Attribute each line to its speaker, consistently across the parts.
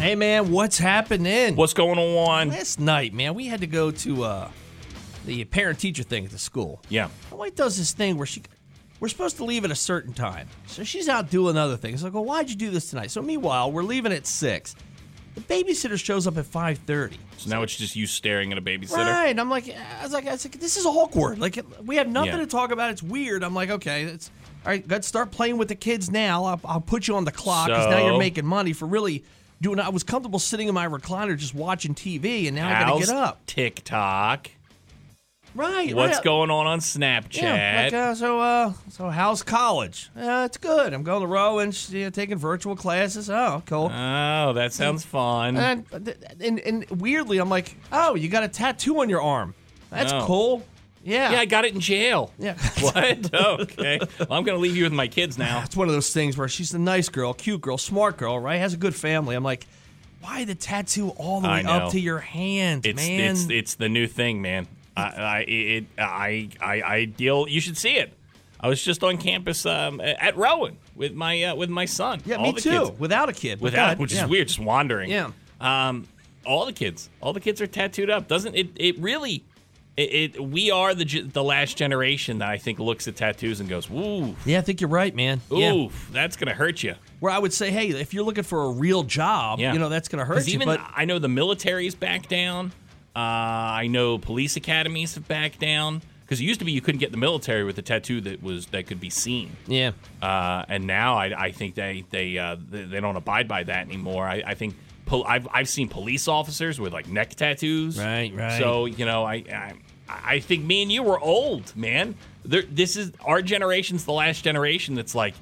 Speaker 1: Hey man, what's happening?
Speaker 2: What's going on?
Speaker 1: Last night, man, we had to go to uh, the parent teacher thing at the school.
Speaker 2: Yeah.
Speaker 1: My wife does this thing where she we're supposed to leave at a certain time. So she's out doing other things. I go, why'd you do this tonight? So meanwhile, we're leaving at six. The babysitter shows up at five thirty.
Speaker 2: So now it's just you staring at a babysitter.
Speaker 1: Right. I'm like, I was like, I was like, this is awkward. Like, we have nothing
Speaker 2: Yeah.
Speaker 1: to talk about. It's weird. I'm like, okay, it's all right. Let's start playing with the kids now. I'll, I'll put you on the clock because now you're making money for really doing. I was comfortable sitting in my recliner just watching TV, and now I got to get up.
Speaker 2: TikTok?
Speaker 1: Right.
Speaker 2: What's
Speaker 1: right.
Speaker 2: going on on Snapchat?
Speaker 1: Yeah, like, uh, so, uh, so how's college? Uh, it's good. I'm going to Rowan, you know, taking virtual classes. Oh, cool.
Speaker 2: oh, that sounds fun.
Speaker 1: and, and and weirdly, I'm like, oh, you got a tattoo on your arm. That's
Speaker 2: Oh.
Speaker 1: cool. Yeah.
Speaker 2: yeah, I got it in jail.
Speaker 1: Yeah.
Speaker 2: What? okay. Well, I'm going to leave you with my kids now.
Speaker 1: It's one of those things where she's a nice girl, cute girl, smart girl, right? Has a good family. I'm like, why the tattoo all the way up to your hand,
Speaker 2: It's
Speaker 1: man?
Speaker 2: it's it's the new thing, man. I I it, I I I deal. You should see it. I was just on campus um, at Rowan with my uh, with my son.
Speaker 1: yeah,
Speaker 2: All
Speaker 1: me
Speaker 2: the
Speaker 1: too.
Speaker 2: Kids.
Speaker 1: Without a kid.
Speaker 2: Without,
Speaker 1: go ahead.
Speaker 2: which
Speaker 1: Yeah.
Speaker 2: is weird, just wandering.
Speaker 1: Yeah.
Speaker 2: Um, all the kids, all the kids are tattooed up. Doesn't it? It really. It, it we are the the last generation that I think looks at tattoos and goes, "Ooh,
Speaker 1: Yeah, I think you're right, man.
Speaker 2: ooh,
Speaker 1: Yeah.
Speaker 2: that's gonna hurt you."
Speaker 1: Where I would say, hey, if you're looking for a real job,
Speaker 2: Yeah,
Speaker 1: you know, that's going to hurt you.
Speaker 2: Even
Speaker 1: but
Speaker 2: I know the military's back down. Uh, I know police academies have backed down because it used to be you couldn't get the military with a tattoo that was that could be seen.
Speaker 1: yeah,
Speaker 2: Uh, and now I, I think they they, uh, they they don't abide by that anymore. I, I think pol- I've I've seen police officers with like neck tattoos.
Speaker 1: Right, right.
Speaker 2: So you know I I, I think me and you were old, man. There, this is our generation's the last generation that's like,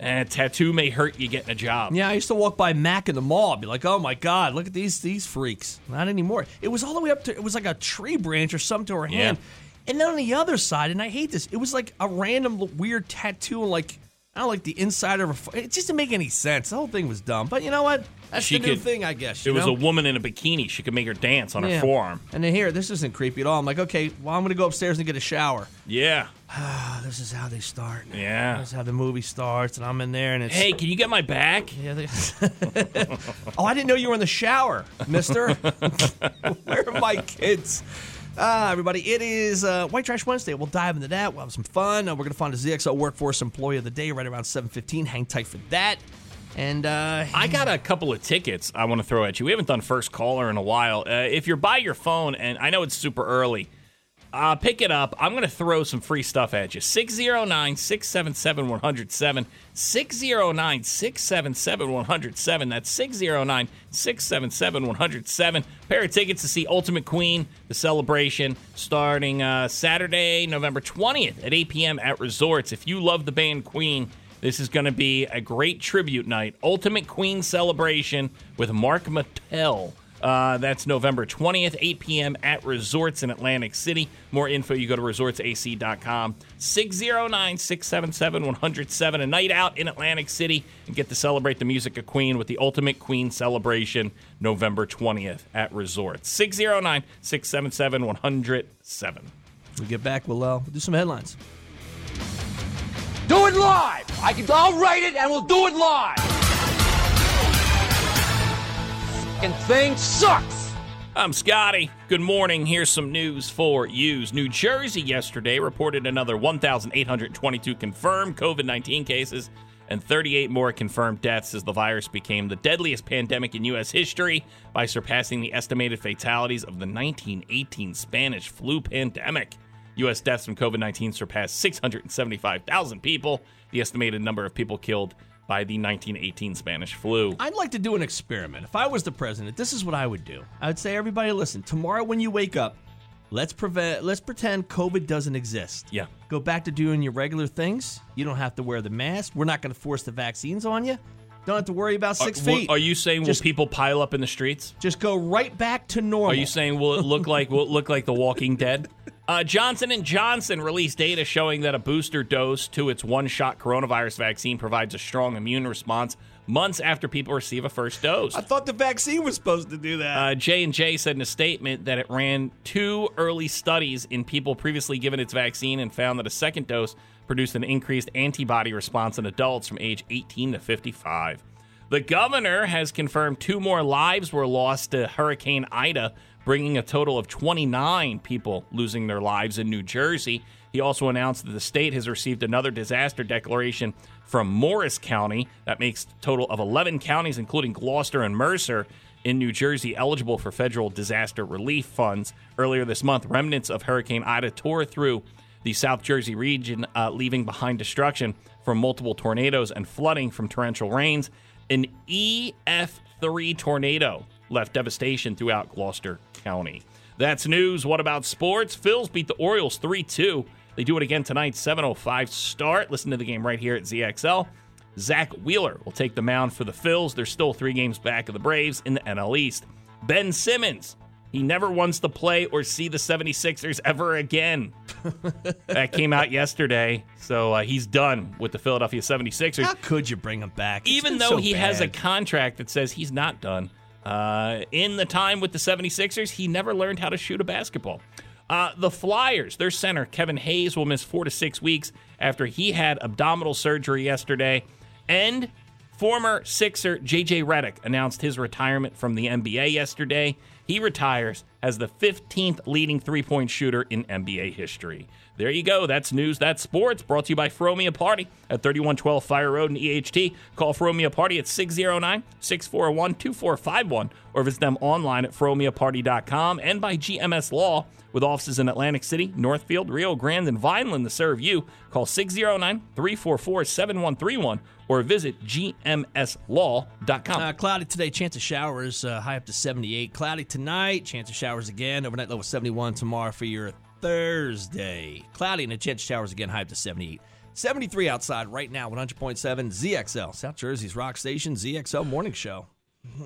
Speaker 2: eh, tattoo may hurt you getting a job.
Speaker 1: Yeah, I used to walk by Mac in the mall, I'd be like, "Oh my God, look at these these freaks!" Not anymore. It was all the way up to it was like a tree branch or something to her
Speaker 2: Yeah.
Speaker 1: hand, and then on the other side, and I hate this, it was like a random weird tattoo like I don't like the inside of her. It just didn't make any sense. The whole thing was dumb. But you know what? That's
Speaker 2: She
Speaker 1: the new
Speaker 2: could-
Speaker 1: thing, I guess.
Speaker 2: It
Speaker 1: you
Speaker 2: was a woman in a bikini. She could make her dance on her forearm.
Speaker 1: And then here, this isn't creepy at all. I'm like, okay, well, I'm gonna go upstairs and get a shower.
Speaker 2: Yeah.
Speaker 1: This is how they start.
Speaker 2: Yeah.
Speaker 1: This is how the movie starts, and I'm in there, and it's
Speaker 2: Hey, can you get my back?
Speaker 1: Yeah, they- oh, I didn't know you were in the shower, mister. Where are my kids? Ah, everybody, it is uh, White Trash Wednesday. We'll dive into that. We'll have some fun. Uh, we're going to find a ZXL Workforce Employee of the Day right around 7.15. Hang tight for that. And uh,
Speaker 2: I got a couple of tickets I want to throw at you. We haven't done first caller in a while. Uh, if you're by your phone, and I know it's super early, uh, pick it up. I'm going to throw some free stuff at you. 609 677 107. 609 677 107. That's 609 677 107. Pair of tickets to see Ultimate Queen, the celebration, starting uh, Saturday, November 20th at 8 p.m. at Resorts. If you love the band Queen, this is going to be a great tribute night. Ultimate Queen celebration with Marc Martel. Uh, that's November 20th, 8 p.m. at Resorts in Atlantic City. More info, you go to resortsac.com. 609 677 107. A night out in Atlantic City and get to celebrate the music of Queen with the Ultimate Queen celebration November 20th at Resorts. 609 677 107.
Speaker 1: we get back, we'll, uh, we'll do some headlines.
Speaker 3: Do it live. I can. I'll write it, and we'll do it live. And thing sucks.
Speaker 2: I'm Scotty. Good morning. Here's some news for you. New Jersey yesterday reported another 1,822 confirmed COVID 19 cases and 38 more confirmed deaths as the virus became the deadliest pandemic in U.S. history by surpassing the estimated fatalities of the 1918 Spanish flu pandemic. U.S. deaths from COVID 19 surpassed 675,000 people, the estimated number of people killed by the 1918 Spanish flu.
Speaker 1: I'd like to do an experiment. If I was the president, this is what I would do. I would say, everybody, listen. Tomorrow when you wake up, let's prevent. Let's pretend COVID doesn't exist.
Speaker 2: Yeah.
Speaker 1: Go back to doing your regular things. You don't have to wear the mask. We're not going to force the vaccines on you. Don't have to worry about six
Speaker 2: Uh,
Speaker 1: feet.
Speaker 2: Are you saying
Speaker 1: Just-
Speaker 2: will people pile up in the streets?
Speaker 1: Just go right back to normal.
Speaker 2: Are you saying will it look like will it look like The Walking Dead? Uh, Johnson and Johnson released data showing that a booster dose to its one-shot coronavirus vaccine provides a strong immune response months after people receive a first dose.
Speaker 1: I thought the vaccine was supposed to do that.
Speaker 2: Uh, J and J said in a statement that it ran two early studies in people previously given its vaccine and found that a second dose produced an increased antibody response in adults from age 18 to 55. The governor has confirmed two more lives were lost to Hurricane Ida, bringing a total of 29 people losing their lives in New Jersey. He also announced that the state has received another disaster declaration from Morris County. That makes total of 11 counties, including Gloucester and Mercer, in New Jersey eligible for federal disaster relief funds. Earlier this month, remnants of Hurricane Ida tore through the South Jersey region, uh, leaving behind destruction from multiple tornadoes and flooding from torrential rains. An EF3 tornado left devastation throughout Gloucester County. That's news. What about sports? Phils beat the Orioles 3 2. They do it again tonight, 7.05 start. Listen to the game right here at ZXL. Zack Wheeler will take the mound for the Phils. They're still three games back of the Braves in the NL East. Ben Simmons, he never wants to play or see the 76ers ever again. that came out yesterday. So uh, he's done with the Philadelphia 76ers.
Speaker 1: How could you bring him back? It's
Speaker 2: Even though
Speaker 1: so
Speaker 2: he has a contract that says he's not done. Uh, in the time with the 76ers, he never learned how to shoot a basketball. Uh, the Flyers, their center, Kevin Hayes, will miss four to six weeks after he had abdominal surgery yesterday. And former Sixer JJ Redick announced his retirement from the NBA yesterday. He retires as the 15th leading three point shooter in NBA history. There you go. That's news. That's sports. Brought to you by Fromia Party at 3112 Fire Road in EHT. Call Fromia Party at 609 641 2451 or visit them online at fromiaparty.com and by GMS Law with offices in Atlantic City, Northfield, Rio Grande, and Vineland to serve you. Call 609 344 7131 or visit gmslaw.com.
Speaker 1: Uh, cloudy today, chance of showers uh, high up to 78. Cloudy tonight, chance of showers again. Overnight low of 71 tomorrow for your Thursday. Cloudy and a chance of showers again, high up to 78. 73 outside right now, 100.7 ZXL, South Jersey's rock station, ZXL morning show.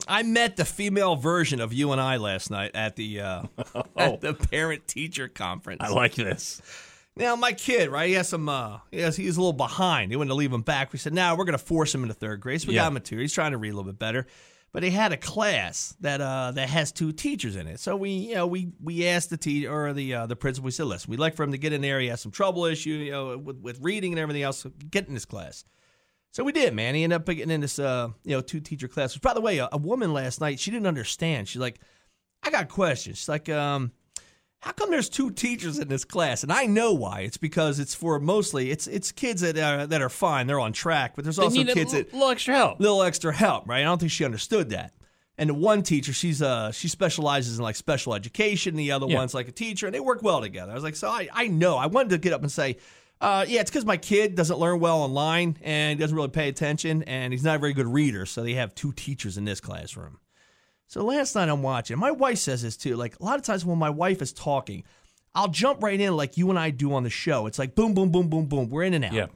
Speaker 1: I met the female version of you and I last night at the uh, at the parent teacher conference.
Speaker 2: I like this.
Speaker 1: Now, my kid, right? He has some. Uh, he has, he's a little behind. He wanted to leave him back. We said, "Now we're going to force him into third grade." So we
Speaker 2: Yeah.
Speaker 1: got him a two. He's trying to read a little bit better, but he had a class that uh, that has two teachers in it. So we, you know, we we asked the teacher or the uh, the principal. We said, "Listen, we'd like for him to get in there. He has some trouble issue, you know, with, with reading and everything else. So get in this class." So we did, man. He ended up getting in this, uh, you know, two teacher class. Which, by the way, a, a woman last night, she didn't understand. She's like, "I got questions." She's like, um how come there's two teachers in this class? And I know why. It's because it's for mostly it's it's kids that are that are fine. They're on track, but there's
Speaker 2: They
Speaker 1: also kids that
Speaker 2: little extra help.
Speaker 1: little extra help, right? I don't think she understood that. And the one teacher, she's uh she specializes in like special education. The other
Speaker 2: Yeah.
Speaker 1: one's like a teacher, and they work well together. I was like, so I I know. I wanted to get up and say. Uh, yeah, it's because my kid doesn't learn well online and he doesn't really pay attention, and he's not a very good reader. So they have two teachers in this classroom. So last night I'm watching. My wife says this too. Like a lot of times when my wife is talking, I'll jump right in like you and I do on the show. It's like boom, boom, boom, boom, boom. We're in and out.
Speaker 2: Yeah.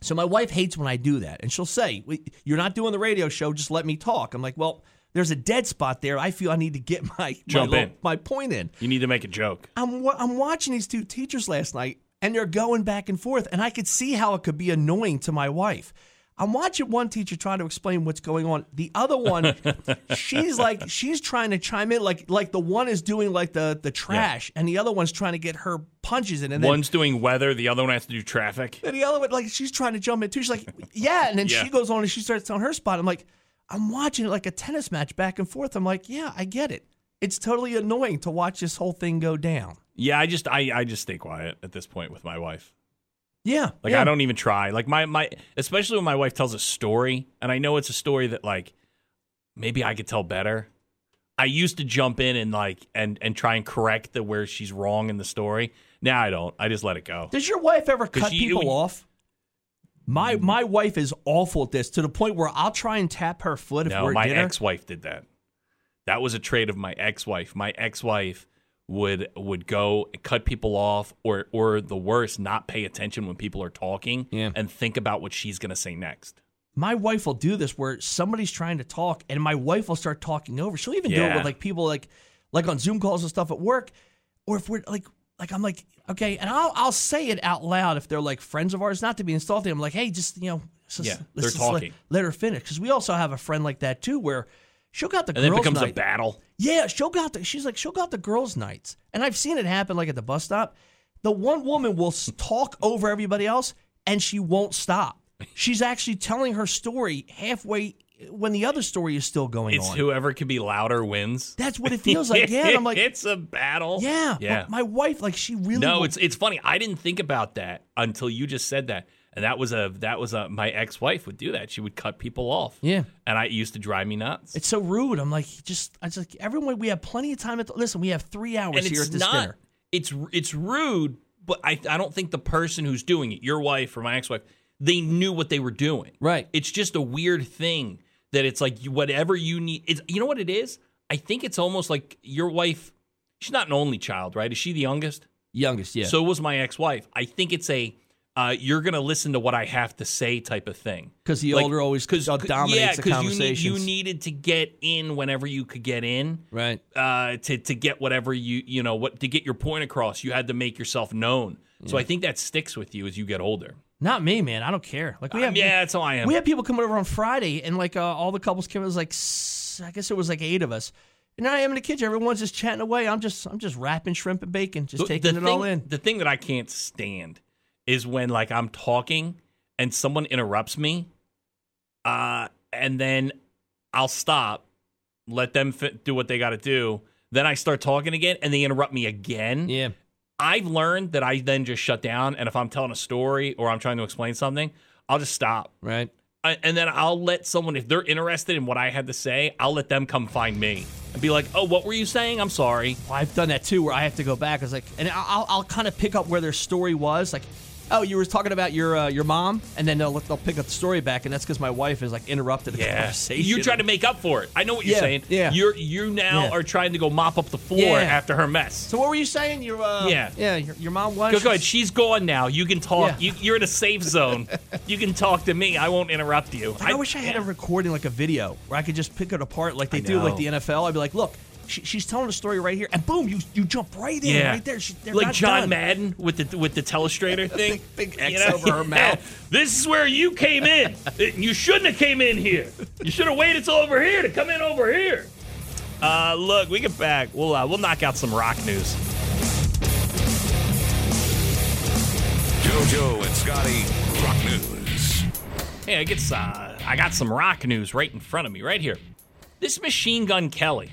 Speaker 1: So my wife hates when I do that, and she'll say, "You're not doing the radio show. Just let me talk." I'm like, "Well, there's a dead spot there. I feel I need to get my
Speaker 2: Jump
Speaker 1: my,
Speaker 2: in.
Speaker 1: my point in."
Speaker 2: You need to make a joke.
Speaker 1: I'm I'm watching these two teachers last night, and they're going back and forth, and I could see how it could be annoying to my wife. I'm watching one teacher trying to explain what's going on. The other one, she's like she's trying to chime in, like like the one is doing like the the trash, and the other one's trying to get her punches in, and then
Speaker 2: One's doing weather, the other one has to do traffic.
Speaker 1: and the other one, like, she's trying to jump in too. She's like, yeah. And then
Speaker 2: Yeah.
Speaker 1: she goes on and she starts on her spot. I'm like, I'm watching it like a tennis match back and forth. I'm like, yeah, I get it. It's totally annoying to watch this whole thing go down.
Speaker 2: Yeah, I just I, I just stay quiet at this point with my wife.
Speaker 1: Yeah.
Speaker 2: Like
Speaker 1: yeah.
Speaker 2: I don't even try. Like my my especially when my wife tells a story and I know it's a story that like maybe I could tell better. I used to jump in and like and and try and correct the where she's wrong in the story. Now I don't. I just let it go.
Speaker 1: Does your wife ever cut
Speaker 2: you-
Speaker 1: people off? My mm. my wife is awful at this to the point where I'll try and tap her foot if
Speaker 2: No,
Speaker 1: we're
Speaker 2: my ex-wife did that. That was a trait of my ex-wife. My ex-wife would would go and cut people off or or the worst, not pay attention when people are talking
Speaker 1: Yeah.
Speaker 2: and think about what she's going to say next.
Speaker 1: my wife will do this where somebody's trying to talk and my wife will start talking over. She'll even do it with like people like like on Zoom calls and stuff at work. Or if we're like like I'm like, okay, and I'll I'll say it out loud if they're like friends of ours, not to be insulting. I'm like, hey, just you know, let's just-
Speaker 2: Yeah,
Speaker 1: let's
Speaker 2: they're
Speaker 1: just let-
Speaker 2: talking.
Speaker 1: Let, her finish. Because we also have a friend like that too where she'll go out the
Speaker 2: And then it becomes
Speaker 1: night.
Speaker 2: a battle.
Speaker 1: Yeah, she'll go out. The, she's like, she'll go out the girls' nights, and I've seen it happen like at the bus stop. The one woman will talk over everybody else, and she won't stop. She's actually telling her story halfway when the other story is still going
Speaker 2: It's
Speaker 1: on.
Speaker 2: whoever can be louder wins.
Speaker 1: That's what it feels like. Yeah, I'm like,
Speaker 2: it's a battle.
Speaker 1: yeah,
Speaker 2: yeah.
Speaker 1: My wife, like, she really.
Speaker 2: no,
Speaker 1: will-
Speaker 2: it's it's funny. I didn't think about that until you just said that, and that was a that was a my ex wife would do that. She would cut people off.
Speaker 1: Yeah.
Speaker 2: and I it used to drive me nuts.
Speaker 1: It's so rude. I'm like, just, I just like everyone. We have plenty of time. To, listen, we have three hours
Speaker 2: and
Speaker 1: here
Speaker 2: it's
Speaker 1: at this
Speaker 2: not.
Speaker 1: dinner.
Speaker 2: It's it's rude, but I I don't think the person who's doing it, your wife or my ex wife, they knew what they were doing.
Speaker 1: Right.
Speaker 2: It's just a weird thing that it's like whatever you need. It's you know what it is. I think it's almost like your wife. She's not an only child, right? Is she the youngest?
Speaker 1: Youngest, yeah.
Speaker 2: So was my ex-wife. I think it's a uh, you're gonna listen to what I have to say type of thing.
Speaker 1: Because the older always
Speaker 2: yeah,
Speaker 1: dominates the
Speaker 2: 'cause you, need, you needed to get in whenever you could get in,
Speaker 1: right.
Speaker 2: uh, to to get whatever you you know what to get your point across. You had to make yourself known. So I think that sticks with you as you get older.
Speaker 1: Not me, man. I don't care. Like we
Speaker 2: Um,
Speaker 1: have,
Speaker 2: yeah, that's all I am.
Speaker 1: We had people coming over on Friday, and like uh, all the couples came. It was like I guess it was like eight of us. And I am in the kitchen. Everyone's just chatting away. I'm just I'm just wrapping shrimp and bacon, just
Speaker 2: The-
Speaker 1: taking
Speaker 2: the
Speaker 1: it
Speaker 2: thing,
Speaker 1: all in.
Speaker 2: The thing that I can't stand is when like I'm talking and someone interrupts me, uh, and then I'll stop, let them fit, do what they got to do. Then I start talking again, and they interrupt me again.
Speaker 1: Yeah.
Speaker 2: I've learned that I then just shut down, and if I'm telling a story or I'm trying to explain something, I'll just stop.
Speaker 1: Right.
Speaker 2: I, and then I'll let someone, if they're interested in what I had to say, I'll let them come find me and be like, "Oh, what were you saying? I'm sorry."
Speaker 1: Well, I've done that too, where I have to go back. I was like, and I'll I'll kind of pick up where their story was, like. Oh, you were talking about your uh, your mom, and then they'll they'll pick up the story back, and that's because my wife is like interrupted the
Speaker 2: Yeah,
Speaker 1: conversation.
Speaker 2: you try to make up for it. I know what you're
Speaker 1: Yeah,
Speaker 2: saying.
Speaker 1: yeah.
Speaker 2: you're you now
Speaker 1: Yeah.
Speaker 2: are trying to go mop up the floor after her mess.
Speaker 1: So what were you saying? Your uh,
Speaker 2: Yeah.
Speaker 1: yeah, your, your mom was.
Speaker 2: Go, go ahead. She's gone now. You can talk. You, you're in a safe zone. you can talk to me. I won't interrupt you.
Speaker 1: Like, I, wish I had a recording, like a video, where I could just pick it apart like they do, like the NFL. I'd be like, look, she, she's telling a story right here, and boom, you you jump right in,
Speaker 2: Yeah,
Speaker 1: right there. She, they're
Speaker 2: like John
Speaker 1: done.
Speaker 2: Madden with the with the telestrator thing.
Speaker 1: big X over her mouth.
Speaker 2: This is where you came in. you shouldn't have came in here. You should have waited till over here to come in over here. Uh, look, we get back. We'll uh, we'll knock out some rock news.
Speaker 4: JoJo and Scotty, Rock News.
Speaker 2: Hey, I guess uh, I got some rock news right in front of me, right here. This Machine Gun Kelly.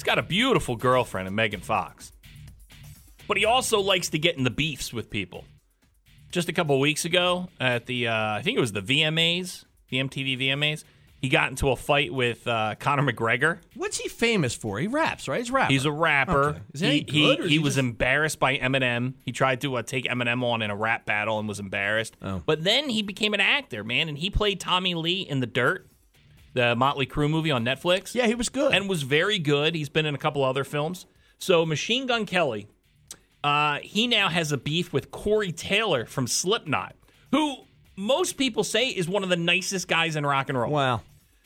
Speaker 2: He's got a beautiful girlfriend in Megan Fox. But he also likes to get in the beefs with people. Just a couple weeks ago at the, uh, I think it was the VMAs, the MTV VMAs, he got into a fight with uh, Conor McGregor.
Speaker 1: What's he famous for? He raps, right? He's a rapper.
Speaker 2: He's a rapper.
Speaker 1: Okay. Is he
Speaker 2: he
Speaker 1: good,
Speaker 2: he, he
Speaker 1: he
Speaker 2: was
Speaker 1: just-
Speaker 2: embarrassed by Eminem. He tried to uh, take Eminem on in a rap battle and was embarrassed.
Speaker 1: Oh.
Speaker 2: But then he became an actor, man, and he played Tommy Lee in The Dirt, the Motley Crue movie on Netflix.
Speaker 1: Yeah, he was good.
Speaker 2: and was very good. He's been in a couple other films. So Machine Gun Kelly, uh, he now has a beef with Corey Taylor from Slipknot, who most people say is one of the nicest guys in rock and roll.
Speaker 1: wow.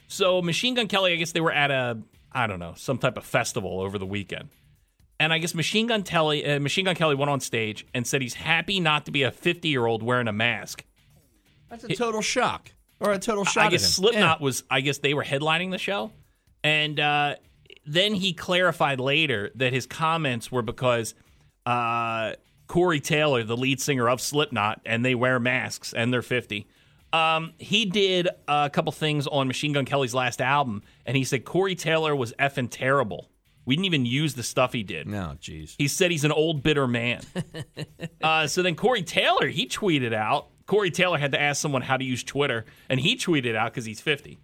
Speaker 2: So Machine Gun Kelly, I guess they were at a I don't know some type of festival over the weekend, and I guess Machine Gun Kelly uh, Machine Gun Kelly went on stage and said he's happy not to be a 50 year old wearing a mask.
Speaker 1: That's a total shock. Or a total shot
Speaker 2: I guess. Slipknot
Speaker 1: Yeah.
Speaker 2: was I guess they were headlining the show, and uh, then he clarified later that his comments were because uh, Corey Taylor, the lead singer of Slipknot, and they wear masks and they're 50. Um, he did a couple things on Machine Gun Kelly's last album, and he said Corey Taylor was effing terrible We didn't even use the stuff he did.
Speaker 1: No, jeez.
Speaker 2: He said he's an old bitter man. uh, so then Corey Taylor, he tweeted out. Corey Taylor had to ask someone how to use Twitter, and he tweeted out because he's 50.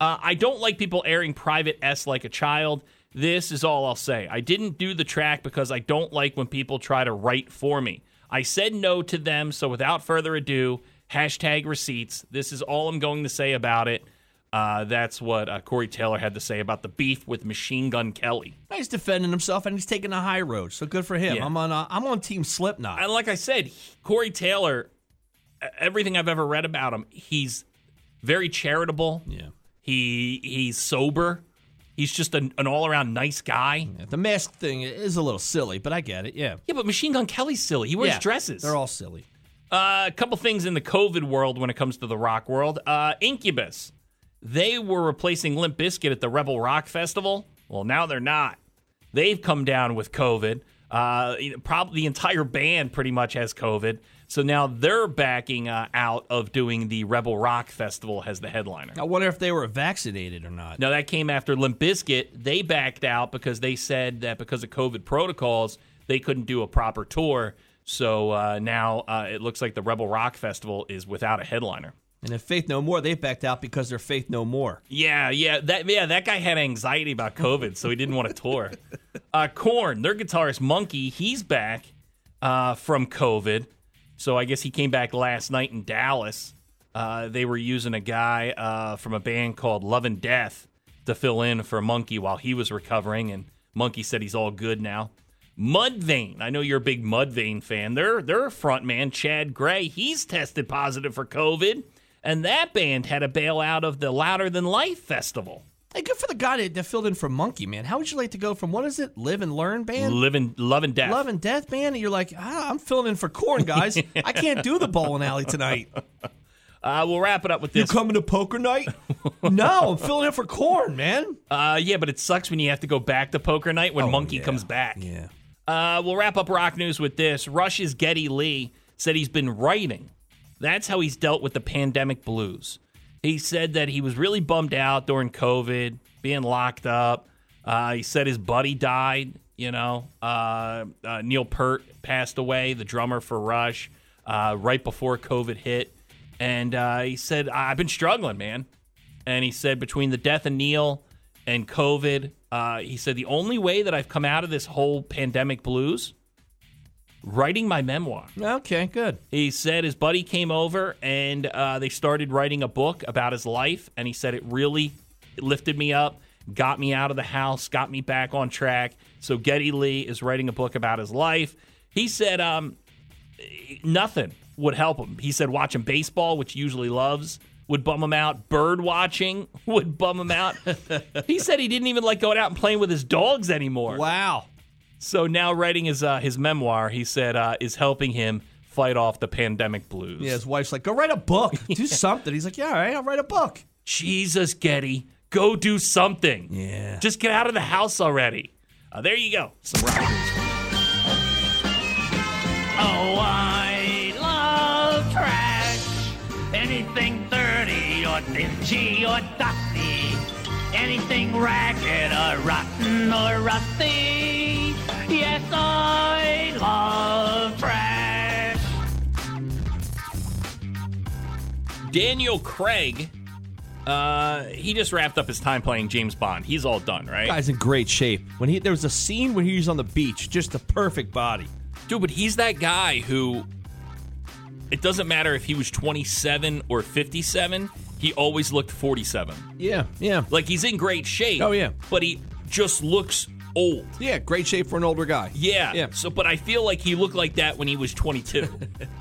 Speaker 2: Uh, I don't like people airing private S like a child. This is all I'll say. I didn't do the track because I don't like when people try to write for me. I said no to them, so without further ado, hashtag receipts. This is all I'm going to say about it. Uh, that's what uh, Corey Taylor had to say about the beef with Machine Gun Kelly.
Speaker 1: He's defending himself and he's taking the high road. So good for him.
Speaker 2: Yeah.
Speaker 1: I'm on. Uh, I'm on Team Slipknot.
Speaker 2: And like I said, Corey Taylor, everything I've ever read about him, he's very charitable.
Speaker 1: yeah.
Speaker 2: He he's sober. He's just an, an all around nice guy.
Speaker 1: Yeah, The mask thing is a little silly, but I get it. Yeah.
Speaker 2: Yeah, but Machine Gun Kelly's silly. He wears
Speaker 1: Yeah,
Speaker 2: dresses.
Speaker 1: They're all silly.
Speaker 2: Uh, a couple things in the COVID world when it comes to the rock world. Uh, Incubus, they were replacing Limp Bizkit at the Rebel Rock Festival. Well, now they're not. They've come down with COVID. Uh, probably the entire band pretty much has COVID. So now they're backing uh, out of doing the Rebel Rock Festival as the headliner.
Speaker 1: I wonder if they were vaccinated or not.
Speaker 2: Now that came after Limp Bizkit. They backed out because they said that because of COVID protocols, they couldn't do a proper tour. So uh, now uh, it looks like the Rebel Rock Festival is without a headliner.
Speaker 1: And if Faith No More, they backed out because they're Faith No More.
Speaker 2: Yeah, yeah, that yeah, that guy had anxiety about COVID, so he didn't want to tour. Uh, Korn, their guitarist Munky, he's back uh, from COVID, so I guess he came back last night in Dallas. Uh, they were using a guy uh, from a band called Love and Death to fill in for Munky while he was recovering, and Munky said he's all good now. Mudvayne, I know you're a big Mudvayne fan. Their their front man Chad Gray, he's tested positive for COVID, and that band had to bail out of the Louder Than Life festival.
Speaker 1: Hey, good for the guy that, filled in for Munky, man. How would you like to go from what is it, Live and Learn band,
Speaker 2: Living, love and death.
Speaker 1: Love and Death band, and you're like, ah, I'm filling in for Korn, guys. I can't do the bowling alley tonight.
Speaker 2: Uh, we'll wrap it up with this.
Speaker 1: You coming to poker night? no, I'm filling in for Korn, man.
Speaker 2: Uh, yeah, but it sucks when you have to go back to poker night when Munky comes back.
Speaker 1: Oh, Yeah.
Speaker 2: Uh, we'll wrap up rock news with this. Rush's Geddy Lee said he's been writing. That's how he's dealt with the pandemic blues. He said that he was really bummed out during COVID, being locked up. Uh, he said his buddy died. You know, uh, uh, Neil Peart passed away, the drummer for Rush, uh, right before COVID hit. And uh, he said, I've been struggling, man. And he said, between the death of Neil and COVID, uh, he said, the only way that I've come out of this whole pandemic blues, writing my memoir.
Speaker 1: Okay, good.
Speaker 2: He said his buddy came over and uh, they started writing a book about his life. And he said it really lifted me up, got me out of the house, got me back on track. So Geddy Lee is writing a book about his life. He said um, nothing would help him. He said watching baseball, which he usually loves, would bum him out. Bird watching would bum him out. he said he didn't even like going out and playing with his dogs anymore.
Speaker 1: Wow.
Speaker 2: So now writing his uh, his memoir, he said, uh, is helping him fight off the pandemic blues.
Speaker 1: Yeah, his wife's like, go write a book. Do something. He's like, yeah, all right, I'll write a book.
Speaker 2: Jesus, Geddy, go do something.
Speaker 1: Yeah.
Speaker 2: Just get out of the house already. Uh, there you go. Some rock.
Speaker 5: Oh, I love trash. Anything dirty or dingy or dusty. Anything ragged or rotten or rusty. Yes, I love trash.
Speaker 2: Daniel Craig, uh, he just wrapped up his time playing James Bond. He's all done, right?
Speaker 1: Guy's in great shape. When he there was a scene when he was on the beach, just the perfect body.
Speaker 2: Dude, but he's that guy who it doesn't matter if he was 27 or 57, he always looked 47.
Speaker 1: Yeah, yeah,
Speaker 2: Like he's in great shape.
Speaker 1: Oh, yeah.
Speaker 2: But he just looks old.
Speaker 1: yeah. Great shape for an older guy.
Speaker 2: Yeah.
Speaker 1: Yeah.
Speaker 2: So, but I feel like he looked like that when he was 22.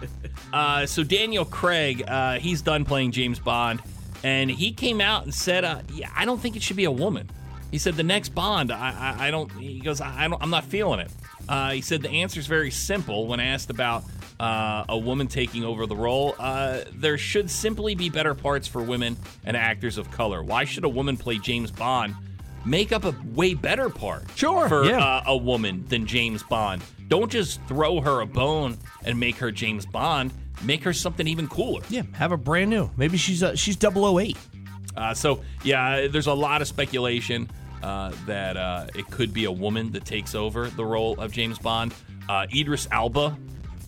Speaker 2: uh, so Daniel Craig, uh, he's done playing James Bond, and he came out and said, uh, "Yeah, I don't think it should be a woman." He said, "The next Bond, I, I, I don't." He goes, I, I don't, "I'm not feeling it." Uh, he said the answer is very simple when asked about uh, a woman taking over the role. Uh, there should simply be better parts for women and actors of color. Why should a woman play James Bond? Make up a way better part
Speaker 1: Sure,
Speaker 2: for
Speaker 1: yeah.
Speaker 2: uh, a woman than James Bond. Don't just throw her a bone and make her James Bond. Make her something even cooler.
Speaker 1: Yeah, have a brand new. Maybe she's uh, she's 008.
Speaker 2: Uh, so yeah, there's a lot of speculation. uh, that uh, it could be a woman that takes over the role of James Bond. Uh, Idris Elba,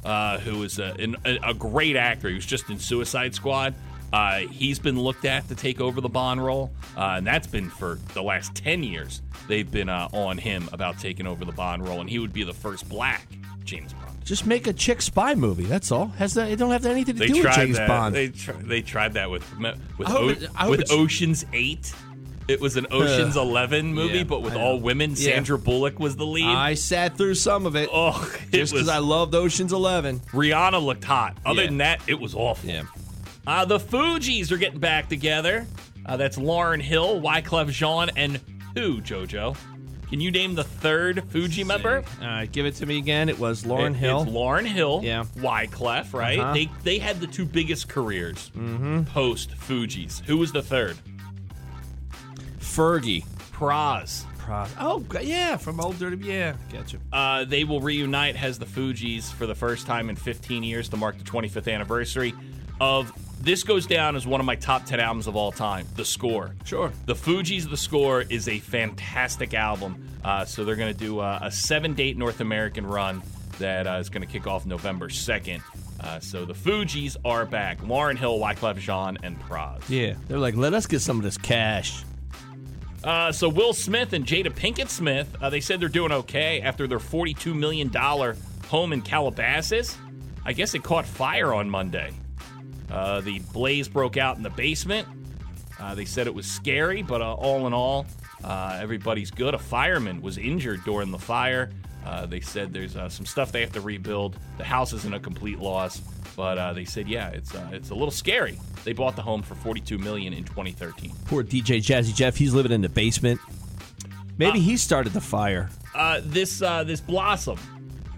Speaker 2: uh, who is a, an, a a great actor, he was just in Suicide Squad. Uh, he's been looked at to take over the Bond role, uh, and that's been for the last 10 years. They've been uh, on him about taking over the Bond role, and he would be the first black James Bond.
Speaker 1: Just make a chick spy movie. That's all. Has that? It don't have anything to
Speaker 2: They
Speaker 1: do with James
Speaker 2: that.
Speaker 1: Bond.
Speaker 2: They, tr- they tried that with with, o-
Speaker 1: it-
Speaker 2: with Ocean's Eight. It was an Ocean's Eleven movie,
Speaker 1: Yeah,
Speaker 2: but with all women.
Speaker 1: Yeah.
Speaker 2: Sandra Bullock was the lead.
Speaker 1: I sat through some of it.
Speaker 2: oh, it
Speaker 1: just because I loved Ocean's Eleven.
Speaker 2: Rihanna looked hot. Other
Speaker 1: Yeah.
Speaker 2: than that, it was awful.
Speaker 1: Yeah.
Speaker 2: Uh, the Fugees are getting back together. Uh, that's Lauryn Hill, Wyclef Jean, and who, JoJo? Can you name the third Fugee member?
Speaker 1: Right, give it to me again. It was Lauryn
Speaker 2: It-
Speaker 1: Hill.
Speaker 2: It's Lauryn Hill.
Speaker 1: Yeah.
Speaker 2: Wyclef, right?
Speaker 1: Uh-huh.
Speaker 2: They they had the two biggest careers Hmm. post Fugees. Who was the third?
Speaker 1: Fergie.
Speaker 2: Pras.
Speaker 1: Pro- Oh, yeah, from Old Dirty. Yeah, gotcha.
Speaker 2: Uh, they will reunite as the Fugees for the first time in 15 years to mark the 25th anniversary of. This goes down as one of my top 10 albums of all time. The Score.
Speaker 1: Sure.
Speaker 2: The Fugees, The Score is a fantastic album. Uh, so they're going to do uh, a seven date North American run that uh, is going to kick off November 2nd. Uh, so the Fugees are back. Lauryn Hill, Wyclef Jean, and Pras.
Speaker 1: Yeah, they're like, let us get some of this cash.
Speaker 2: Uh, so Will Smith and Jada Pinkett Smith, uh, they said they're doing okay after their $42 million home in Calabasas. I guess it caught fire on Monday. Uh, the blaze broke out in the basement. Uh, they said it was scary, but uh, all in all, uh, everybody's good. A fireman was injured during the fire. Uh, they said there's uh, some stuff they have to rebuild. The house isn't a complete loss, but uh, they said yeah, it's uh, it's a little scary. They bought the home for 42 million in 2013.
Speaker 1: Poor DJ Jazzy Jeff. He's living in the basement. Maybe he started the fire.
Speaker 2: uh, this uh, this Blossom,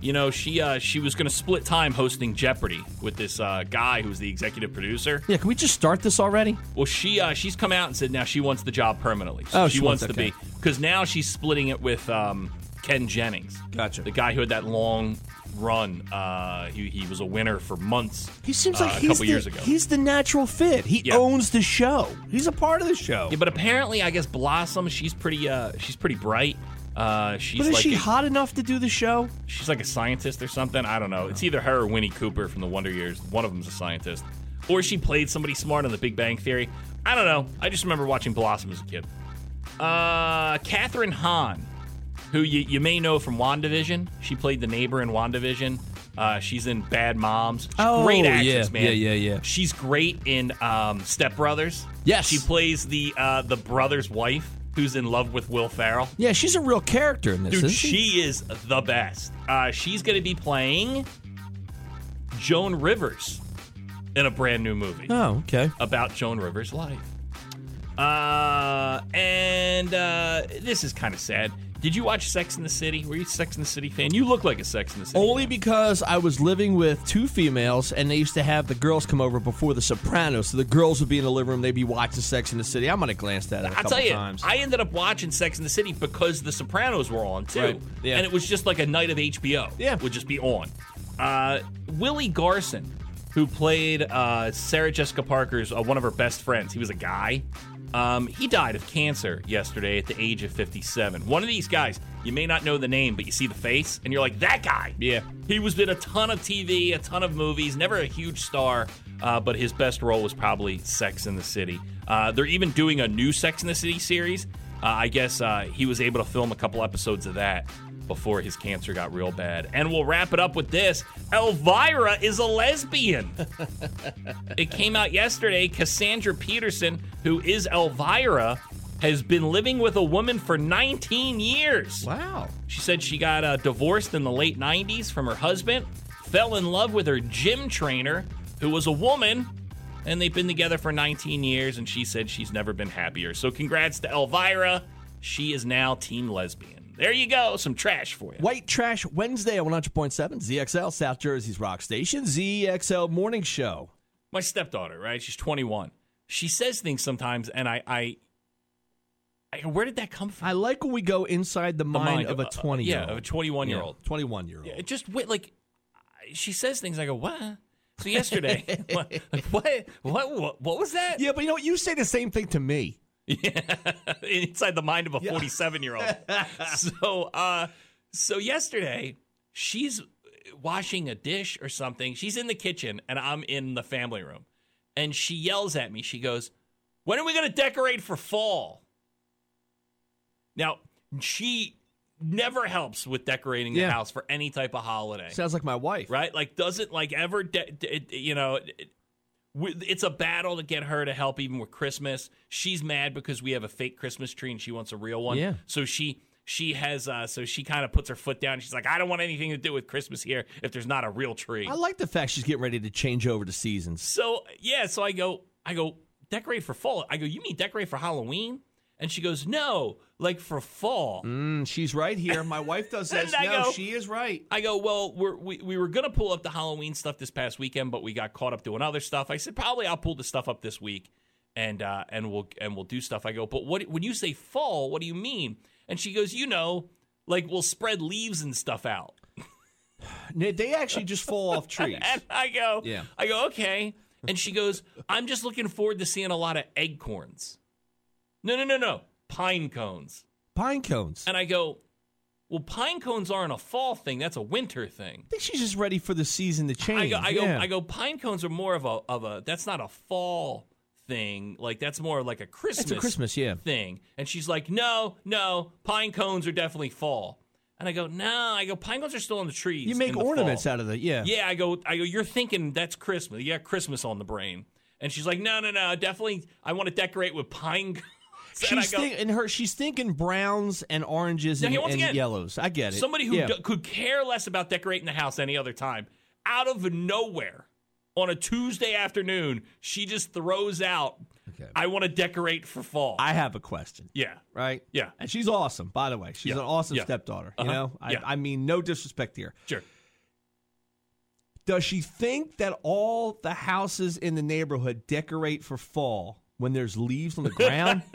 Speaker 2: you know, she uh, she was going to split time hosting Jeopardy with this uh, guy who was the executive producer.
Speaker 1: Yeah, can we just start this already?
Speaker 2: Well, she uh, she's come out and said now she wants the job permanently. So
Speaker 1: Oh,
Speaker 2: she,
Speaker 1: she
Speaker 2: wants,
Speaker 1: wants-
Speaker 2: to be because now she's splitting it with um, Ken Jennings.
Speaker 1: Gotcha.
Speaker 2: The guy who had that long run. Uh, he, he was a winner for months.
Speaker 1: He seems
Speaker 2: uh,
Speaker 1: like
Speaker 2: a
Speaker 1: he's
Speaker 2: couple
Speaker 1: the,
Speaker 2: years ago.
Speaker 1: He's the natural fit. He
Speaker 2: Yeah.
Speaker 1: owns the show. He's a part of the show.
Speaker 2: yeah, but apparently, I guess Blossom. She's pretty. Uh, she's pretty bright. Uh, she's
Speaker 1: But is
Speaker 2: like
Speaker 1: she
Speaker 2: a-
Speaker 1: hot enough to do the show?
Speaker 2: she's like a scientist or something. I don't know. It's either her or Winnie Cooper from the Wonder Years. One of them's a scientist, or she played somebody smart on The Big Bang Theory. I don't know. I just remember watching Blossom as a kid. Uh, Kathryn Hahn, who you, you may know from WandaVision. She played the neighbor in WandaVision. Uh, she's in Bad Moms. She's
Speaker 1: Oh,
Speaker 2: great actress,
Speaker 1: yeah,
Speaker 2: man.
Speaker 1: yeah, yeah, yeah.
Speaker 2: She's great in um, Step Brothers.
Speaker 1: Yes.
Speaker 2: she plays the uh, the brother's wife who's in love with Will Ferrell.
Speaker 1: Yeah, she's a real character in this.
Speaker 2: Dude,
Speaker 1: isn't
Speaker 2: she is the best. Uh, she's going to be playing Joan Rivers in a brand new movie
Speaker 1: Oh, okay.
Speaker 2: about Joan Rivers' life. Uh, and uh, this is kind of sad. Did you watch Sex in the City? Were you a Sex in the City fan? You look like a Sex in the City.
Speaker 1: Only
Speaker 2: fan.
Speaker 1: because I was living with two females, and they used to have the girls come over before The Sopranos. So the girls would be in the living room, they'd be watching Sex in the City. I might have glanced at it
Speaker 2: I'll
Speaker 1: couple
Speaker 2: tell you,
Speaker 1: times.
Speaker 2: I ended up watching Sex in the City because The Sopranos were on too,
Speaker 1: Right, yeah.
Speaker 2: and it was just like a night of HBO.
Speaker 1: Yeah.
Speaker 2: would just be on. Uh, Willie Garson, who played uh, Sarah Jessica Parker's uh, one of her best friends, he was a guy. Um, he died of cancer yesterday at the age of 57. One of these guys, you may not know the name, but you see the face, and you're like, that guy.
Speaker 1: Yeah.
Speaker 2: He was in a ton of TV, a ton of movies, never a huge star, uh, but his best role was probably Sex in the City. Uh, they're even doing a new Sex in the City series. Uh, I guess uh, he was able to film a couple episodes of that before his cancer got real bad. And we'll wrap it up with this Elvira is a lesbian. it came out yesterday. Cassandra Peterson, who is Elvira, has been living with a woman for 19 years.
Speaker 1: wow.
Speaker 2: She said she got uh, divorced in the late 90s from her husband, fell in love with her gym trainer, who was a woman, and they've been together for 19 years, and she said she's never been happier. So, congrats to Elvira. She is now Team Lesbian. There you go. Some trash for you.
Speaker 1: White Trash Wednesday at 100.7 ZXL, South Jersey's rock station, ZXL Morning Show.
Speaker 2: My stepdaughter, right? She's 21. She says things sometimes, and I, I, I where did that come from?
Speaker 1: I like when we go inside the,
Speaker 2: The
Speaker 1: mind, of a
Speaker 2: uh,
Speaker 1: 20 year
Speaker 2: Yeah, of a 21 year old.
Speaker 1: 21 year old.
Speaker 2: It just wait, like she says things. I go, what? So yesterday, what, like, what, what, what, what was that?
Speaker 1: Yeah, but you know what? You say the same thing to me.
Speaker 2: inside the mind of a 47 year old. so, uh, so yesterday she's washing a dish or something. She's in the kitchen and I'm in the family room, and she yells at me. She goes, "When are we going to decorate for fall?" Now she never helps with decorating the
Speaker 1: Yeah.
Speaker 2: house for any type of holiday
Speaker 1: Sounds like my wife.
Speaker 2: right? Like, doesn't like ever, de- de- you know, it- it's a battle to get her to help even with Christmas. She's mad because we have a fake Christmas tree and she wants a real one.
Speaker 1: Yeah.
Speaker 2: So she she has uh so she kind of puts her foot down. She's like, I don't want anything to do with Christmas here if there's not a real tree.
Speaker 1: I like the fact she's getting ready to change over to seasons.
Speaker 2: So yeah, so I go, I go decorate for fall. I go, you mean decorate for Halloween? And she goes, no, like for fall.
Speaker 1: Mm, she's right here. My wife does this. No,
Speaker 2: go-
Speaker 1: she is right.
Speaker 2: I go, well, we're, we we were gonna pull up the Halloween stuff this past weekend, but we got caught up doing other stuff. I said probably I'll pull the stuff up this week, and uh, and we'll and we'll do stuff. I go, but what when you say fall, what do you mean? And she goes, you know, like we'll spread leaves and stuff out.
Speaker 1: They actually just fall off trees.
Speaker 2: And I go,
Speaker 1: Yeah.
Speaker 2: I go, okay. And she goes, I'm just looking forward to seeing a lot of acorns. No, no, no, no, pine cones.
Speaker 1: Pine cones.
Speaker 2: And I go, well, pine cones aren't a fall thing. That's a winter thing.
Speaker 1: I think she's just ready for the season to change.
Speaker 2: I go, I go,
Speaker 1: Yeah.
Speaker 2: I go. Pine cones are more of a of a. That's not a fall thing. Like that's more like a Christmas.
Speaker 1: It's a Christmas, yeah.
Speaker 2: Thing. And she's like, no, no, pine cones are definitely fall. And I go, no. I go, pine cones are still on the trees.
Speaker 1: You make ornaments
Speaker 2: fall.
Speaker 1: out of the yeah.
Speaker 2: Yeah, I go, I go. You're thinking that's Christmas. You got Christmas on the brain. And she's like, no, no, no. Definitely, I want to decorate with pine. cones. and I
Speaker 1: She's
Speaker 2: go,
Speaker 1: think, and her she's thinking browns and oranges and, and
Speaker 2: again,
Speaker 1: yellows. I get it.
Speaker 2: Somebody who
Speaker 1: Yeah.
Speaker 2: d- could care less about decorating the house any other time, out of nowhere on a Tuesday afternoon, she just throws out,
Speaker 1: Okay.
Speaker 2: "I want to decorate for fall."
Speaker 1: I have a question.
Speaker 2: yeah,
Speaker 1: Right?
Speaker 2: Yeah.
Speaker 1: And she's awesome, by the way. She's
Speaker 2: Yeah.
Speaker 1: an awesome
Speaker 2: Yeah.
Speaker 1: stepdaughter. You
Speaker 2: Uh-huh.
Speaker 1: know? I,
Speaker 2: Yeah.
Speaker 1: I mean, no disrespect here.
Speaker 2: sure.
Speaker 1: Does she think that all the houses in the neighborhood decorate for fall when there's leaves on the ground?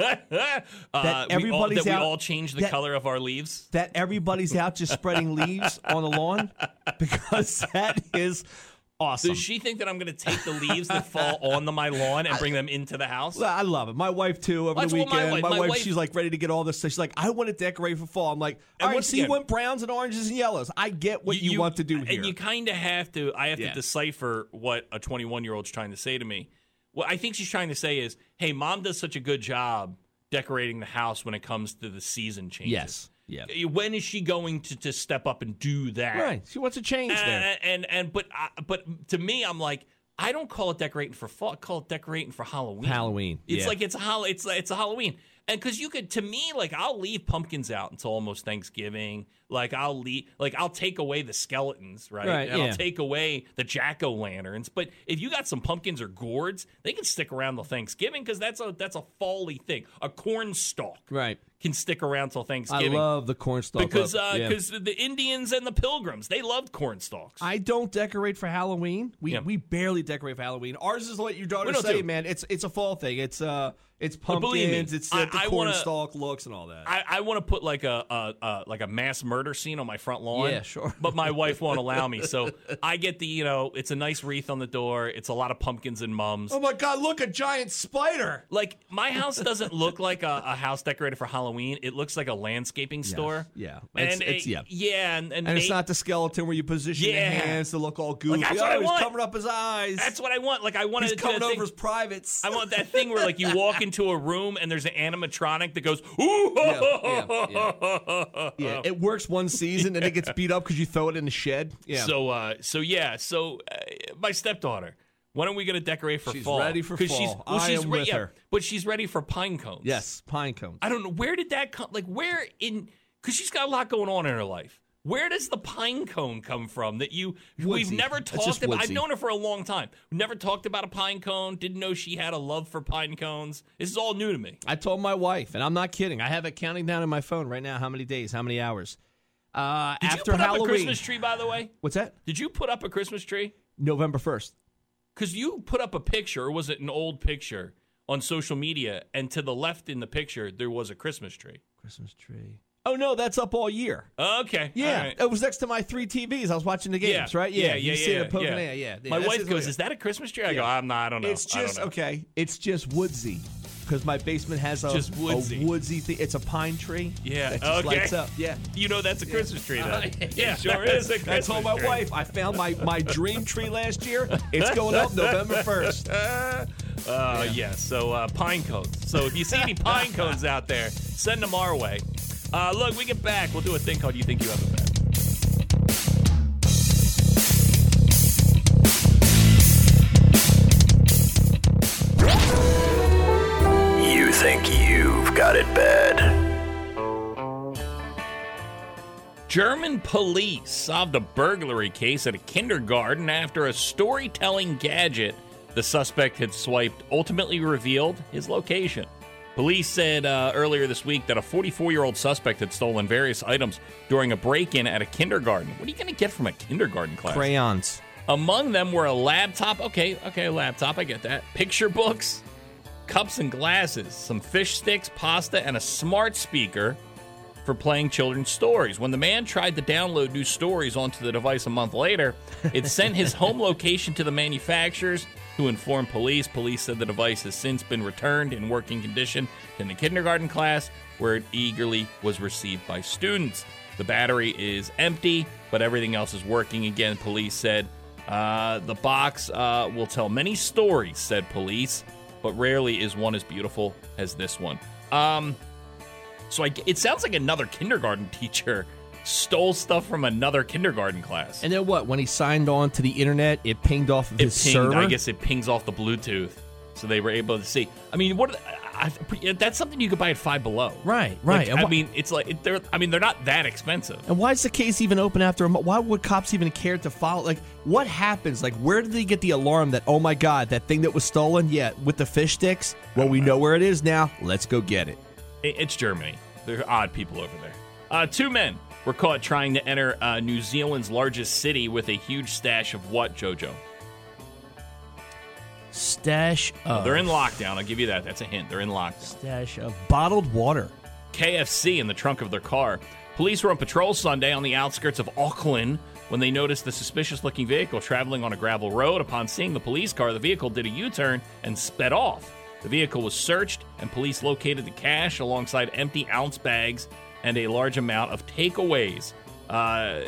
Speaker 2: Uh, we all,
Speaker 1: everybody's
Speaker 2: that
Speaker 1: out-
Speaker 2: we all change the
Speaker 1: that-
Speaker 2: color of our leaves.
Speaker 1: that everybody's out just spreading leaves on the lawn? Because that is awesome.
Speaker 2: Does she think that I'm going to take the leaves that fall onto my lawn and bring them into the house?
Speaker 1: Well, I love it. My wife too. Over
Speaker 2: That's
Speaker 1: the
Speaker 2: what my
Speaker 1: weekend,
Speaker 2: wife- my wife-
Speaker 1: she's like ready to get all this. stuff. She's like, I want to decorate for fall. I'm like, all right,
Speaker 2: once
Speaker 1: see, you
Speaker 2: again-
Speaker 1: want browns and oranges and yellows. I get what you, want to do here.
Speaker 2: And you kind of have to, I have
Speaker 1: Yeah.
Speaker 2: to decipher what a 21 year old's trying to say to me. What I think she's trying to say is, hey, mom does such a good job decorating the house when it comes to the season changes.
Speaker 1: yes, yeah,
Speaker 2: When is she going to, to step up and do that?
Speaker 1: right. She wants to change there.
Speaker 2: And, and and but I, but to me, I'm like, I don't call it decorating for fall. I call it decorating for Halloween.
Speaker 1: Halloween,
Speaker 2: It's
Speaker 1: yeah.
Speaker 2: like it's a hol- It's it's a Halloween. And because you could, to me, like I'll leave pumpkins out until almost Thanksgiving. Like I'll leave, like I'll take away the skeletons, right?
Speaker 1: Right,
Speaker 2: and
Speaker 1: yeah.
Speaker 2: I'll take away the jack o' lanterns. But if you got some pumpkins or gourds, they can stick around till Thanksgiving because that's a that's a fally thing. A corn stalk,
Speaker 1: Right.
Speaker 2: can stick around till Thanksgiving.
Speaker 1: I love the corn stalk
Speaker 2: because
Speaker 1: look. Yeah.
Speaker 2: because the Indians and the Pilgrims they loved corn stalks.
Speaker 1: I don't decorate for Halloween. We
Speaker 2: Yeah.
Speaker 1: we barely decorate for Halloween. Ours is what your daughter say,
Speaker 2: do.
Speaker 1: man. It's it's a fall thing. It's uh it's
Speaker 2: But believe me,
Speaker 1: pumpkins. it's
Speaker 2: I-
Speaker 1: the
Speaker 2: I
Speaker 1: corn
Speaker 2: wanna-
Speaker 1: stalk looks and all that.
Speaker 2: I, I want to put like a, a, a like a mass murder scene on my front lawn.
Speaker 1: Yeah, sure.
Speaker 2: But my wife won't allow me, so I get the you know it's a nice wreath on the door. It's a lot of pumpkins and mums.
Speaker 1: oh my god! Look, a giant spider.
Speaker 2: Like my house doesn't look like a, a house decorated for Halloween. It looks like a landscaping store.
Speaker 1: yeah.
Speaker 2: and
Speaker 1: It's- it's- yeah.
Speaker 2: yeah, and, and,
Speaker 1: And it's not the skeleton where you position
Speaker 2: Yeah.
Speaker 1: the hands to look all goofy.
Speaker 2: that's
Speaker 1: oh,
Speaker 2: what I
Speaker 1: he's
Speaker 2: want.
Speaker 1: covering up his eyes.
Speaker 2: That's what I want. Like I want
Speaker 1: he's
Speaker 2: to
Speaker 1: coming
Speaker 2: thing,
Speaker 1: over his privates.
Speaker 2: I want that thing where like you walk into a room and there's an animatronic that goes ooh.
Speaker 1: yeah, yeah. yeah, it works one season and it gets beat up because you throw it in the shed. Yeah.
Speaker 2: So, uh, so yeah, so uh, my stepdaughter. When are we going to decorate for
Speaker 1: She's
Speaker 2: fall?
Speaker 1: ready for fall.
Speaker 2: She's, well,
Speaker 1: I
Speaker 2: she's
Speaker 1: am
Speaker 2: re-
Speaker 1: with her.
Speaker 2: but she's ready for pine cones.
Speaker 1: yes, pine cones.
Speaker 2: I don't know where did that come. Like where in? Because she's got a lot going on in her life. Where does the pine cone come from? That you we've never talked about. I've known her for a long time. We've never talked about a pine cone. Didn't know she had a love for pine cones. This is all new to me.
Speaker 1: I told my wife, and I'm not kidding. I have it counting down in my phone right now. How many days? How many hours? Uh,
Speaker 2: Did
Speaker 1: after
Speaker 2: you put
Speaker 1: Halloween.
Speaker 2: up a Christmas tree, by the way?
Speaker 1: What's that?
Speaker 2: Did you put up a Christmas tree?
Speaker 1: November first.
Speaker 2: Because you put up a picture, or was it an old picture on social media? And to the left in the picture, there was a Christmas tree.
Speaker 1: Christmas tree. Oh no, that's up all year.
Speaker 2: Okay.
Speaker 1: Yeah,
Speaker 2: right.
Speaker 1: it was next to my three TVs. I was watching the games, right?
Speaker 2: Yeah, yeah,
Speaker 1: you
Speaker 2: yeah.
Speaker 1: see
Speaker 2: yeah,
Speaker 1: it poking
Speaker 2: yeah.
Speaker 1: yeah. yeah.
Speaker 2: My wife goes, "Is that a Christmas tree?" I go, "I'm not. I don't know.
Speaker 1: It's just
Speaker 2: know."
Speaker 1: okay. It's just woodsy. because my basement has a,
Speaker 2: Just woodsy.
Speaker 1: a woodsy thing. It's a pine tree.
Speaker 2: Yeah.
Speaker 1: that just
Speaker 2: okay.
Speaker 1: lights up. Yeah.
Speaker 2: You know that's a Christmas tree, though.
Speaker 1: Uh,
Speaker 2: yeah, sure is.
Speaker 1: I told my
Speaker 2: tree.
Speaker 1: wife I found my, my dream tree last year. It's going up November first.
Speaker 2: Uh, yeah. So uh, pine cones. So if you see any pine cones out there, send them our way. Uh, look, we get back. We'll do a thing called "You Think You Have a Pet."
Speaker 6: You think you've got it bad.
Speaker 2: German police solved a burglary case at a kindergarten after a storytelling gadget the suspect had swiped ultimately revealed his location. Police said uh, earlier this week that a 44 year old suspect had stolen various items during a break in at a kindergarten. What are you going to get from a kindergarten class?
Speaker 1: Crayons.
Speaker 2: Among them were a laptop. Okay, okay, laptop. I get that. Picture books, cups and glasses, some fish sticks, pasta, and a smart speaker for playing children's stories. When the man tried to download new stories onto the device a month later, it sent his home location to the manufacturers who informed police. Police said the device has since been returned in working condition in the kindergarten class where it eagerly was received by students. The battery is empty, but everything else is working again, police said. Uh, the box uh, will tell many stories, said police, but rarely is one as beautiful as this one. Um, so I, it sounds like another kindergarten teacher stole stuff from another kindergarten class.
Speaker 1: And then what? When he signed on to the internet, it pinged off of
Speaker 2: it
Speaker 1: his
Speaker 2: pinged,
Speaker 1: server.
Speaker 2: I guess it pings off the Bluetooth, so they were able to see. I mean, what? I, I, that's something you could buy at Five Below.
Speaker 1: Right, right.
Speaker 2: I mean, it's like they're. I mean, they're not that expensive.
Speaker 1: And why is the case even open after a? Why would cops even care to follow? Like, what happens? Like, where did they get the alarm that, oh my God, that thing that was stolen? Yeah, with the fish sticks? Well, we know where it is now. Let's go get it.
Speaker 2: It- It's Germany. They're odd people over there. Uh, two men were caught trying to enter uh, New Zealand's largest city with a huge stash of what, JoJo?
Speaker 1: Stash of.
Speaker 2: They're in lockdown. I'll give you that. That's a hint. They're in lockdown.
Speaker 1: Stash of bottled water.
Speaker 2: KFC in the trunk of their car. Police were on patrol Sunday on the outskirts of Auckland when they noticed the suspicious looking vehicle traveling on a gravel road. Upon seeing the police car, the vehicle did a U turn and sped off. The vehicle was searched, and police located the cash alongside empty ounce bags and a large amount of takeaways. Uh,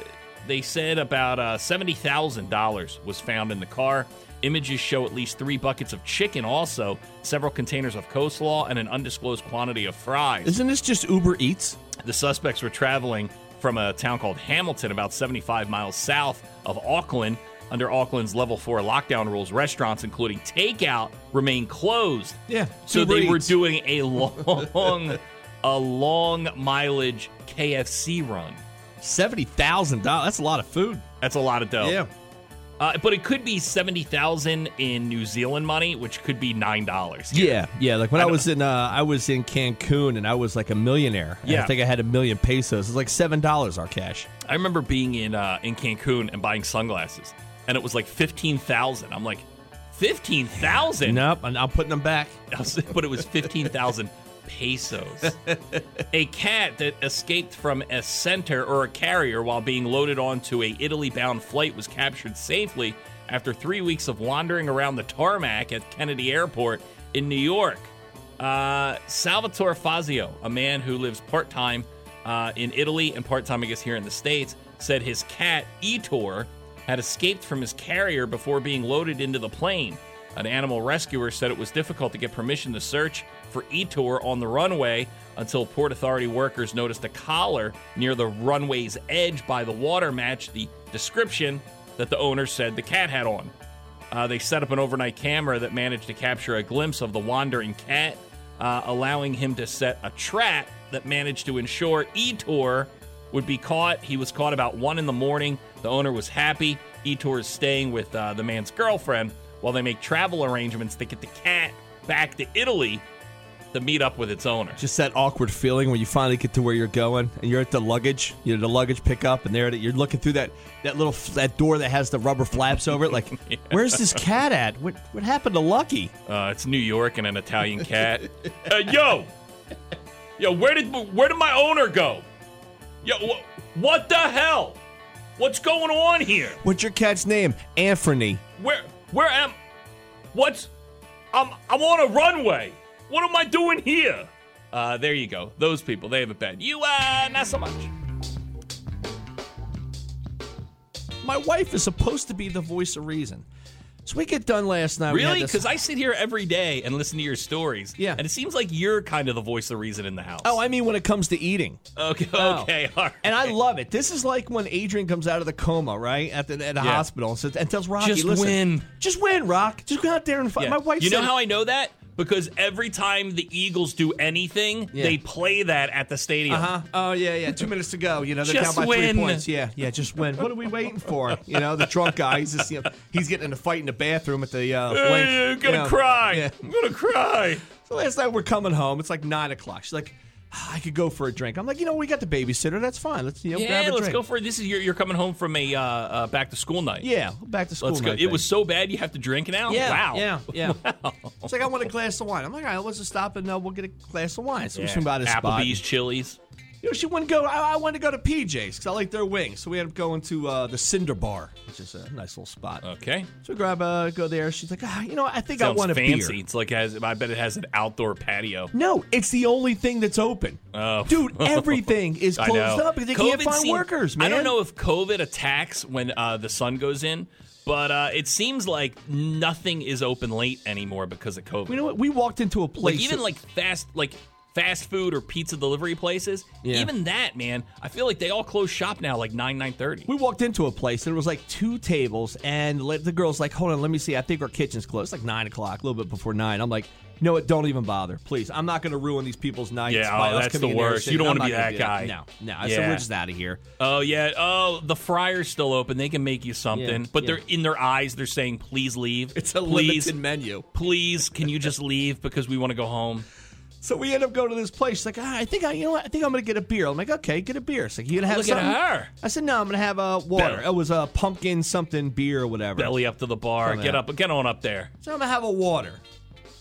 Speaker 2: they said about uh, $70,000 was found in the car. Images show at least three buckets of chicken, also, several containers of coleslaw, and an undisclosed quantity of fries.
Speaker 1: Isn't this just Uber Eats?
Speaker 2: The suspects were traveling from a town called Hamilton, about 75 miles south of Auckland. Under Auckland's level four lockdown rules, restaurants, including takeout, remain closed.
Speaker 1: Yeah.
Speaker 2: So
Speaker 1: Uber
Speaker 2: they were doing a long, a long mileage KFC run.
Speaker 1: $70,000. That's a lot of food.
Speaker 2: That's a lot of dough.
Speaker 1: Yeah.
Speaker 2: Uh, but it could be seventy thousand in New Zealand money, which could be nine dollars.
Speaker 1: Yeah, yeah. Like when
Speaker 2: I
Speaker 1: I, was in, uh, I was in Cancun, and I was like a millionaire.
Speaker 2: Yeah.
Speaker 1: I think I had a million pesos. It's like seven dollars our cash.
Speaker 2: I remember being in uh, in Cancun and buying sunglasses, and it was like fifteen thousand. I'm like, fifteen thousand?
Speaker 1: Nope, and I'm putting them back.
Speaker 2: but it was 15,000 pesos. a cat that escaped from a center or a carrier while being loaded onto a Italy-bound flight was captured safely after three weeks of wandering around the tarmac at Kennedy Airport in New York. Uh, Salvatore Fazio, a man who lives part-time uh, in Italy and part-time, I guess, here in the States, said his cat, Ettore, had escaped from his carrier before being loaded into the plane. An animal rescuer said it was difficult to get permission to search for Ettore on the runway until Port Authority workers noticed a collar near the runway's edge by the water matched the description that the owner said the cat had on. Uh, they set up an overnight camera that managed to capture a glimpse of the wandering cat, uh, allowing him to set a trap that managed to ensure Ettore would be caught. He was caught about one in the morning. The owner was happy. Ettore is staying with uh, the man's girlfriend while they make travel arrangements to get the cat back to Italy to meet up with its owner.
Speaker 1: Just that awkward feeling when you finally get to where you're going, and you're at the luggage, you know, the luggage pickup, and there it- you're looking through that that little that door that has the rubber flaps over it. Like, where's this cat at? What what happened to Lucky?
Speaker 2: Uh, it's New York and an Italian cat. uh, yo, yo, where did where did my owner go? Yo, wh- what the hell? What's going on here?
Speaker 1: What's your cat's name? Anthony.
Speaker 2: Where where am? What's? I'm I'm on a runway. What am I doing here? Uh, there you go. Those people, they have it bad. You, uh, not so much.
Speaker 1: My wife is supposed to be the voice of reason. So we get done last night.
Speaker 2: Really? Because I sit here every day and listen to your stories.
Speaker 1: Yeah.
Speaker 2: And it seems like you're kind of the voice of reason in the house.
Speaker 1: Oh, I mean when it comes to eating.
Speaker 2: okay.
Speaker 1: Oh.
Speaker 2: Okay. All right.
Speaker 1: And I love it. This is like when Adrian comes out of the coma, right? At the, at the
Speaker 2: Yeah.
Speaker 1: hospital and, says, and tells Rocky,
Speaker 2: Just
Speaker 1: listen,
Speaker 2: win.
Speaker 1: Just win, Rock. Just go out there and fight.
Speaker 2: Yeah.
Speaker 1: My wife
Speaker 2: You know
Speaker 1: said-
Speaker 2: how I know that? Because every time the Eagles do anything,
Speaker 1: Yeah.
Speaker 2: they play that at the stadium.
Speaker 1: Uh-huh. Oh, yeah, yeah. Two minutes to go. You know, they're
Speaker 2: Just
Speaker 1: down by
Speaker 2: win.
Speaker 1: three points. Yeah, yeah, just win. What are we waiting for? You know, the drunk guy, he's just, you know, he's getting in a fight in the bathroom at the uh,
Speaker 2: Hey. I'm gonna
Speaker 1: know.
Speaker 2: cry.
Speaker 1: Yeah.
Speaker 2: I'm gonna cry.
Speaker 1: So last night we're coming home. It's like 9 o'clock. She's like, "Ah, I could go for a drink. I'm like, you know, we got the babysitter. That's fine. Let's, you know, grab
Speaker 2: Yeah,
Speaker 1: a
Speaker 2: let's
Speaker 1: drink.
Speaker 2: go for it. This is your, you're coming home from a uh, uh, back to school night.
Speaker 1: Yeah, back to school.
Speaker 2: Let's go. It
Speaker 1: thing.
Speaker 2: was so bad you have to drink now.
Speaker 1: Yeah,
Speaker 2: Wow.
Speaker 1: yeah, yeah. It's like I want a glass of wine. I'm like, all right, let's just stop and uh, we'll get a glass of wine. So we
Speaker 2: Yeah.
Speaker 1: by this spot.
Speaker 2: Applebee's, Chili's.
Speaker 1: You know, she wouldn't go. I, I wanted to go to PJ's because I like their wings. So we ended up going to uh, the Cinder Bar, which is a nice little spot.
Speaker 2: Okay.
Speaker 1: So we grab a go there. She's like, ah, you know, I think I
Speaker 2: Sounds
Speaker 1: want a
Speaker 2: fancy.
Speaker 1: beer.
Speaker 2: It's like it has. I bet it has an outdoor patio.
Speaker 1: No, it's the only thing that's open.
Speaker 2: Oh.
Speaker 1: Dude, everything is
Speaker 2: I
Speaker 1: closed
Speaker 2: know.
Speaker 1: up because they can't
Speaker 2: COVID
Speaker 1: find
Speaker 2: seem-
Speaker 1: workers, man.
Speaker 2: I don't know if COVID attacks when uh, the sun goes in, but uh, it seems like nothing is open late anymore because of COVID.
Speaker 1: You know what? We walked into a place.
Speaker 2: like even
Speaker 1: that-
Speaker 2: like fast like fast food or pizza delivery places.
Speaker 1: Yeah.
Speaker 2: Even that, man, I feel like they all close shop now like nine nine thirty.
Speaker 1: We walked into a place and there was like two tables, and le- the girl's like, "Hold on, let me see. I think our kitchen's closed. It's like nine o'clock, a little bit before nine. I'm like, "You know what? Don't even bother, please. I'm not going to ruin these people's nights."
Speaker 2: Yeah, oh, that's the worst. You don't wanna be
Speaker 1: not gonna
Speaker 2: that
Speaker 1: do
Speaker 2: guy.
Speaker 1: No, no. I said
Speaker 2: Yeah.
Speaker 1: we're just out of here.
Speaker 2: Oh yeah. Oh, the fryer's still open. They can make you something,
Speaker 1: Yeah,
Speaker 2: but
Speaker 1: yeah.
Speaker 2: they're in their eyes. They're saying, "Please leave."
Speaker 1: It's a
Speaker 2: please,
Speaker 1: limited menu.
Speaker 2: Please, can you just leave because we want to go home?
Speaker 1: So we end up going to this place. She's like, ah, I think I, you know what? I think I'm going to get a beer. I'm like, okay, get a beer. She's like, you gonna have
Speaker 2: Look at her.
Speaker 1: I said, no, I'm going to have a water.
Speaker 2: Belly.
Speaker 1: It was a pumpkin something beer or whatever.
Speaker 2: Belly up to the bar. Get up. Get on up there.
Speaker 1: So I'm gonna have a water.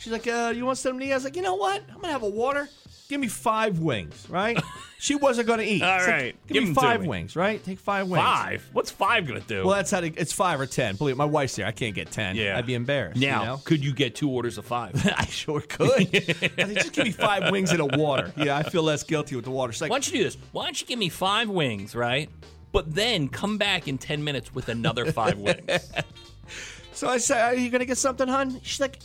Speaker 1: She's like, uh, you want some tea? I was like, you know what? I'm gonna have a water. Give me five wings, right? she wasn't gonna eat.
Speaker 2: All
Speaker 1: She's like,
Speaker 2: right,
Speaker 1: give,
Speaker 2: give
Speaker 1: me
Speaker 2: to
Speaker 1: five
Speaker 2: me.
Speaker 1: wings, right? Take five wings.
Speaker 2: Five. What's five gonna do?
Speaker 1: Well, that's how to, it's five or ten. Believe it, my wife's there. I can't get ten.
Speaker 2: Yeah.
Speaker 1: I'd be embarrassed.
Speaker 2: now,
Speaker 1: you know?
Speaker 2: could you get two orders of five?
Speaker 1: I sure could. I said, just give me five wings and a water. Yeah, I feel less guilty with the water. She's like,
Speaker 2: Why don't you do this? Why don't you give me five wings, right? But then come back in 10 minutes with another five wings.
Speaker 1: so I said, are you gonna get something, hun? She's like,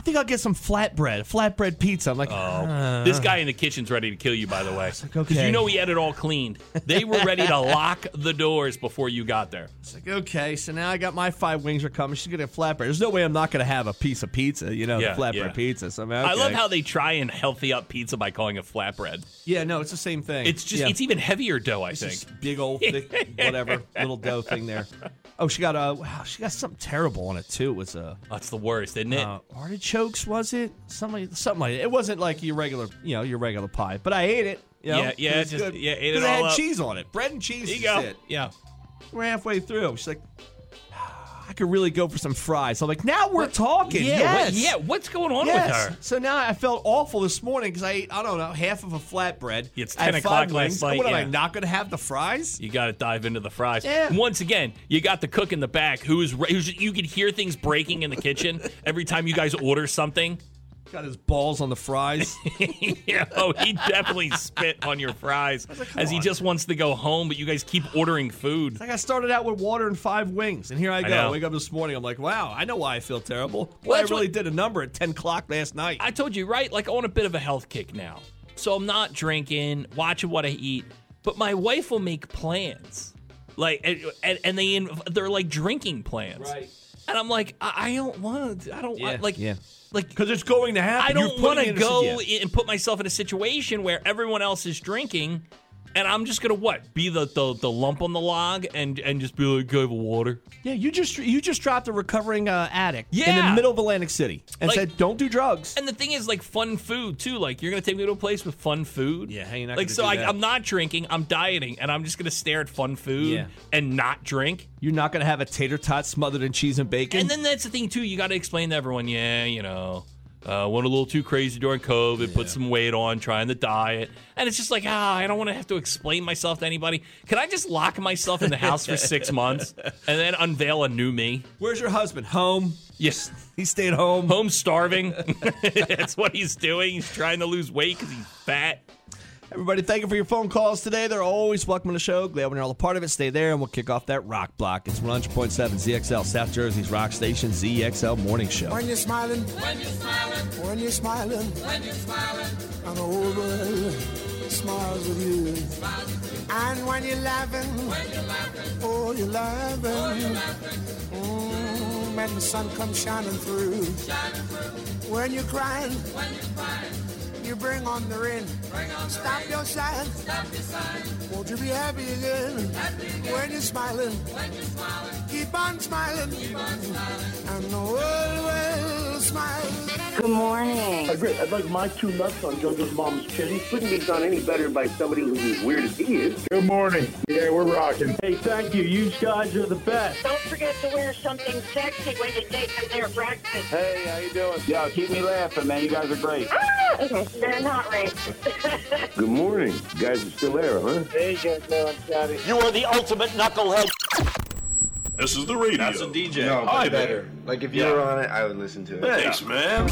Speaker 1: I think I'll get some flatbread, flatbread pizza. I'm like,
Speaker 2: Oh, this guy in the kitchen's ready to kill you, by the way.
Speaker 1: like,
Speaker 2: Because
Speaker 1: okay.
Speaker 2: you know he had it all cleaned. They were ready to lock the doors before you got there.
Speaker 1: It's like, okay, so now I got my five wings are coming. She's gonna have flatbread. There's no way I'm not gonna have a piece of pizza, you know,
Speaker 2: Yeah,
Speaker 1: flatbread
Speaker 2: yeah.
Speaker 1: pizza. So I'm
Speaker 2: I love how they try and healthy up pizza by calling it flatbread.
Speaker 1: Yeah, no, it's the same thing.
Speaker 2: It's just,
Speaker 1: Yeah.
Speaker 2: it's even heavier dough, I
Speaker 1: It's
Speaker 2: think.
Speaker 1: just big old thick, whatever little dough thing there. Oh, she got a wow. She got something terrible on it too. It was a
Speaker 2: That's the worst, isn't it?
Speaker 1: uh, artichokes. Was it something? Something like it. It wasn't like your regular, you know, your regular pie. But I ate it. You know?
Speaker 2: Yeah, yeah,
Speaker 1: It was
Speaker 2: just-
Speaker 1: good.
Speaker 2: yeah, ate it all
Speaker 1: had
Speaker 2: up.
Speaker 1: cheese on it. Bread and cheese.
Speaker 2: there you go.
Speaker 1: it.
Speaker 2: Yeah.
Speaker 1: We're halfway through. She's like, I could really go for some fries. I'm like, now we're talking.
Speaker 2: Yeah,
Speaker 1: yes.
Speaker 2: what, yeah. What's going on
Speaker 1: Yes.
Speaker 2: with her?
Speaker 1: So now I felt awful this morning because I ate, I don't know, half of a flatbread.
Speaker 2: It's 10 o'clock last night,
Speaker 1: What am I not going to have the fries?
Speaker 2: You got to dive into the fries.
Speaker 1: Yeah.
Speaker 2: Once again, you got the cook in the back who is who's, you could hear things breaking in the kitchen every time you guys order something.
Speaker 1: Got his balls on the fries.
Speaker 2: yeah, oh, he definitely spit on your fries as he
Speaker 1: on.
Speaker 2: just wants to go home, but you guys keep ordering food.
Speaker 1: like I started out with water and five wings, and here I go.
Speaker 2: know.
Speaker 1: wake up this morning. I'm like, wow, I know why I feel terrible. Well, I really
Speaker 2: what-
Speaker 1: did a number at 10 o'clock last night.
Speaker 2: I told you, right? Like, I'm on a bit of a health kick now. So I'm not drinking, watching what I eat, but my wife will make plans. Like, and, and, they, they're like drinking plans.
Speaker 1: Right.
Speaker 2: And I'm like, I, I don't want to, I don't want, like,
Speaker 1: yeah.
Speaker 2: Like,
Speaker 1: Because it's going to happen.
Speaker 2: I don't want to go in and put myself in a situation where everyone else is drinking, and I'm just gonna what be the the, the lump on the log and and just be like, "Go have a water."
Speaker 1: Yeah, you just you just dropped a recovering uh, addict yeah. in the middle of Atlantic City and
Speaker 2: Like-
Speaker 1: said, "Don't do drugs."
Speaker 2: And the thing is, like fun food too. Like you're gonna take me to a place with fun food.
Speaker 1: Yeah, how you not
Speaker 2: like
Speaker 1: gonna
Speaker 2: so.
Speaker 1: do
Speaker 2: I,
Speaker 1: that?
Speaker 2: I'm not drinking. I'm dieting, and I'm just gonna stare at fun food
Speaker 1: Yeah.
Speaker 2: and not drink.
Speaker 1: You're not going to have a tater tot smothered in cheese and bacon.
Speaker 2: And then that's the thing too. You got to explain to everyone. Yeah, you know, Uh, went a little too crazy during COVID, put some weight on, trying the diet. And it's just like, ah, I don't want to have to explain myself to anybody. Can I just lock myself in the house for six months and then unveil a new me?
Speaker 1: Where's your husband? Home.
Speaker 2: Yes.
Speaker 1: He stayed home.
Speaker 2: Home starving. That's what he's doing. He's trying to lose weight because he's fat.
Speaker 1: Everybody, thank you for your phone calls today. They're always welcome on the show. Glad when you're all a part of it. Stay there, and we'll kick off that rock block. It's 100.7 ZXL, South Jersey's rock station, ZXL Morning Show.
Speaker 7: When you're smiling, when you're smiling, when you're smiling, when you're smiling, and the whole world smiles with you. And when you're laughing, when you're laughing, oh, you're laughing. Oh, you're laughing. Mm, when the sun comes shining through. Shining through. When you're crying, when you're crying, you bring on the rain. Bring on Stop your sighing. Stop your sighing. Won't you be happy again? Happy again. When you're smiling. When you're smiling. Keep on smiling. Keep on smiling. And the world will smile.
Speaker 8: Good morning.
Speaker 9: Hi, great. I'd like my two nuts on JoJo's mom's chin. Couldn't be done any better by somebody who's as weird as he is.
Speaker 10: Good morning. Yeah, we're rocking. Hey, thank you. You guys are the best.
Speaker 8: Don't forget to wear something sexy when you take them their breakfast.
Speaker 10: Hey, how you doing? Yeah, keep me laughing, man. You guys are great.
Speaker 8: Ah, okay. They're not racist.
Speaker 9: Good morning. You guys are still there, huh?
Speaker 10: There you go, man. Scotty.
Speaker 3: You are the ultimate knucklehead.
Speaker 4: This is the radio.
Speaker 11: That's a DJ.
Speaker 12: No,
Speaker 4: Hi,
Speaker 12: better. Like if you
Speaker 4: Yeah.
Speaker 12: were on it, I would listen to it.
Speaker 4: Thanks, man.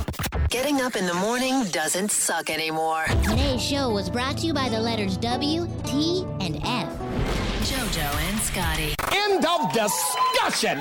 Speaker 13: Getting up in the morning doesn't suck anymore.
Speaker 14: Today's show was brought to you by the letters W, T, and F.
Speaker 13: JoJo and Scotty.
Speaker 3: End of discussion.